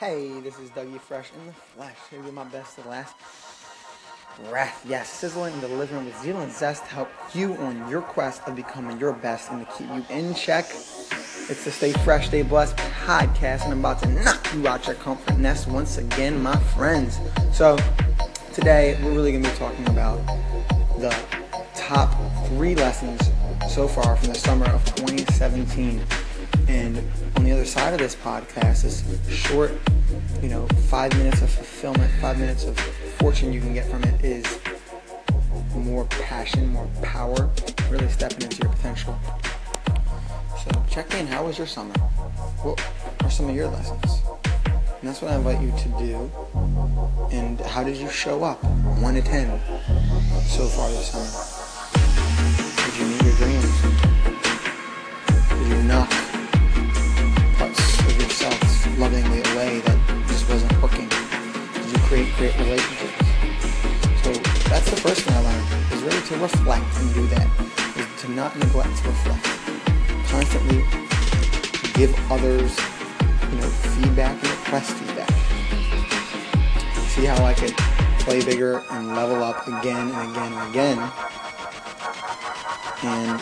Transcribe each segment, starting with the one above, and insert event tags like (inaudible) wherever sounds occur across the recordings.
Hey, this is Dougie Fresh in the flesh. Here do my best to last breath. Yes, sizzling and delivering with zeal and zest to help you on your quest of becoming your best and to keep you in check. It's the Stay Fresh, Stay Blessed podcast, and I'm about to knock you out your comfort nest once again, my friends. So, today we're really going to be talking about the top three lessons so far from the summer of 2017. Other side of this podcast is short, you know, five minutes of fulfillment, five minutes of fortune you can get from it is more passion, more power, really stepping into your potential. So check in. How was your summer? What are some of your lessons? And that's what I invite you to do. And how did you show up? One to ten so far this summer. Did you meet your dreams? Is really to reflect and do that. Is to not neglect to reflect. Constantly give others, you know, feedback and request feedback. See how I could play bigger and level up again and again and again. And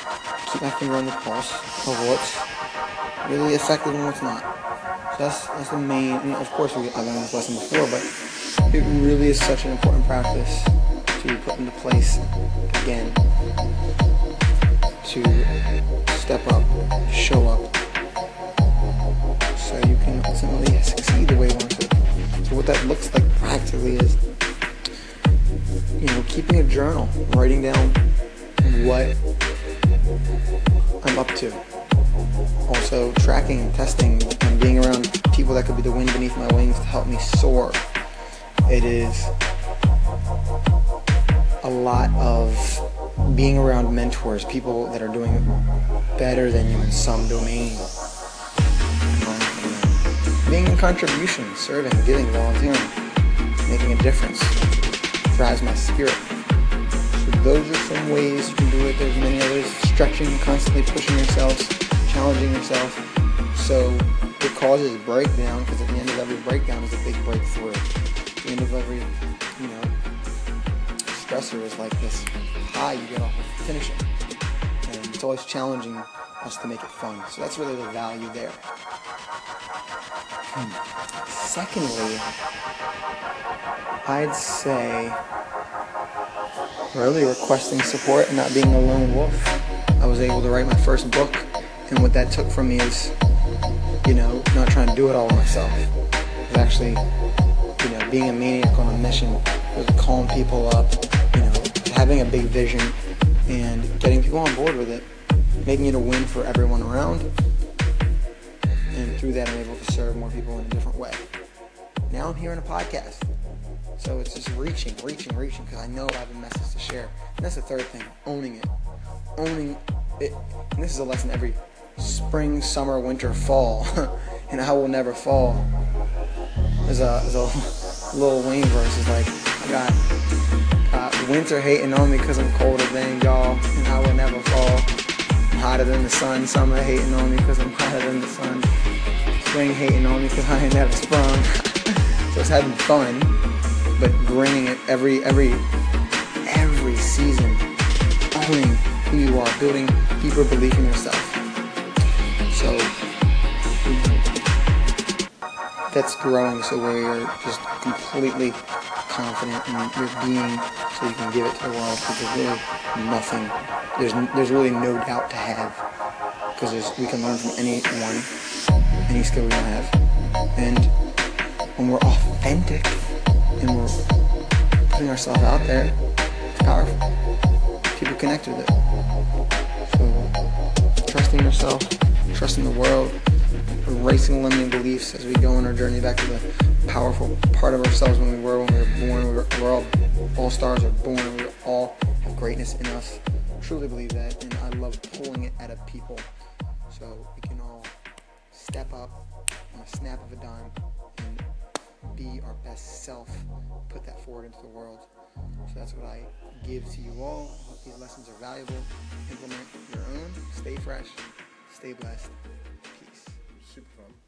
keep my finger on the pulse of what's really effective and what's not. So that's that's the main. And of course, we, I learned this lesson before, but it really is such an important practice to be put into place again. To step up, show up, so you can ultimately succeed the way you want to. So what that looks like practically is, you know, keeping a journal, writing down what I'm up to. Also tracking and testing and being around people that could be the wind beneath my wings to help me soar. It is a lot of being around mentors, people that are doing better than you in some domain. Being in contribution, serving, giving, volunteering, making a difference drives my spirit. So those are some ways you can do it. There's many others. Stretching, constantly pushing yourselves, challenging yourself. So it causes breakdown because at the end of every breakdown is a big breakthrough. At the end of every, you know, stressor is like this high you get off of finishing. And it's always challenging us to make it fun. So that's really the value there. Hmm. Secondly, I'd say really requesting support and not being a lone wolf. I was able to write my first book, and what that took from me is, you know, not trying to do it all myself. Was actually, you know, being a maniac on a mission, was calling people up, having a big vision, and getting people on board with it, making it a win for everyone around, and through that, I'm able to serve more people in a different way. Now I'm here in a podcast. So it's just reaching, reaching, reaching, because I know I have a message to share. And that's the third thing, owning it. Owning it. And this is a lesson every spring, summer, winter, fall. (laughs) and I will never fall. There's a, there's a Lil Wayne verse. It's like, I got winter hating on me because I'm colder than y'all. And I will never fall. I'm hotter than the sun. Summer hating on me because I'm hotter than the sun. Spring hating on me because I ain't never sprung. (laughs) so it's having fun but bringing it every every every season, owning who you are, building deeper belief in yourself. So that's growing. So where you're just completely confident in your being, so you can give it to the world. Because there's really nothing. There's there's really no doubt to have. Because we can learn from anyone, any skill we don't have, and when we're authentic and we're putting ourselves out there, it's powerful. People connect with it. So, trusting yourself, trusting the world, erasing limiting beliefs as we go on our journey back to the powerful part of ourselves when we were when we were born. We were, we're all, all stars are born. We all have greatness in us. I truly believe that, and I love pulling it out of people so we can all step up on a snap of a dime and be our best self, put that forward into the world. So that's what I give to you all. I hope these lessons are valuable. Implement your own. Stay fresh. Stay blessed. Peace. Super fun.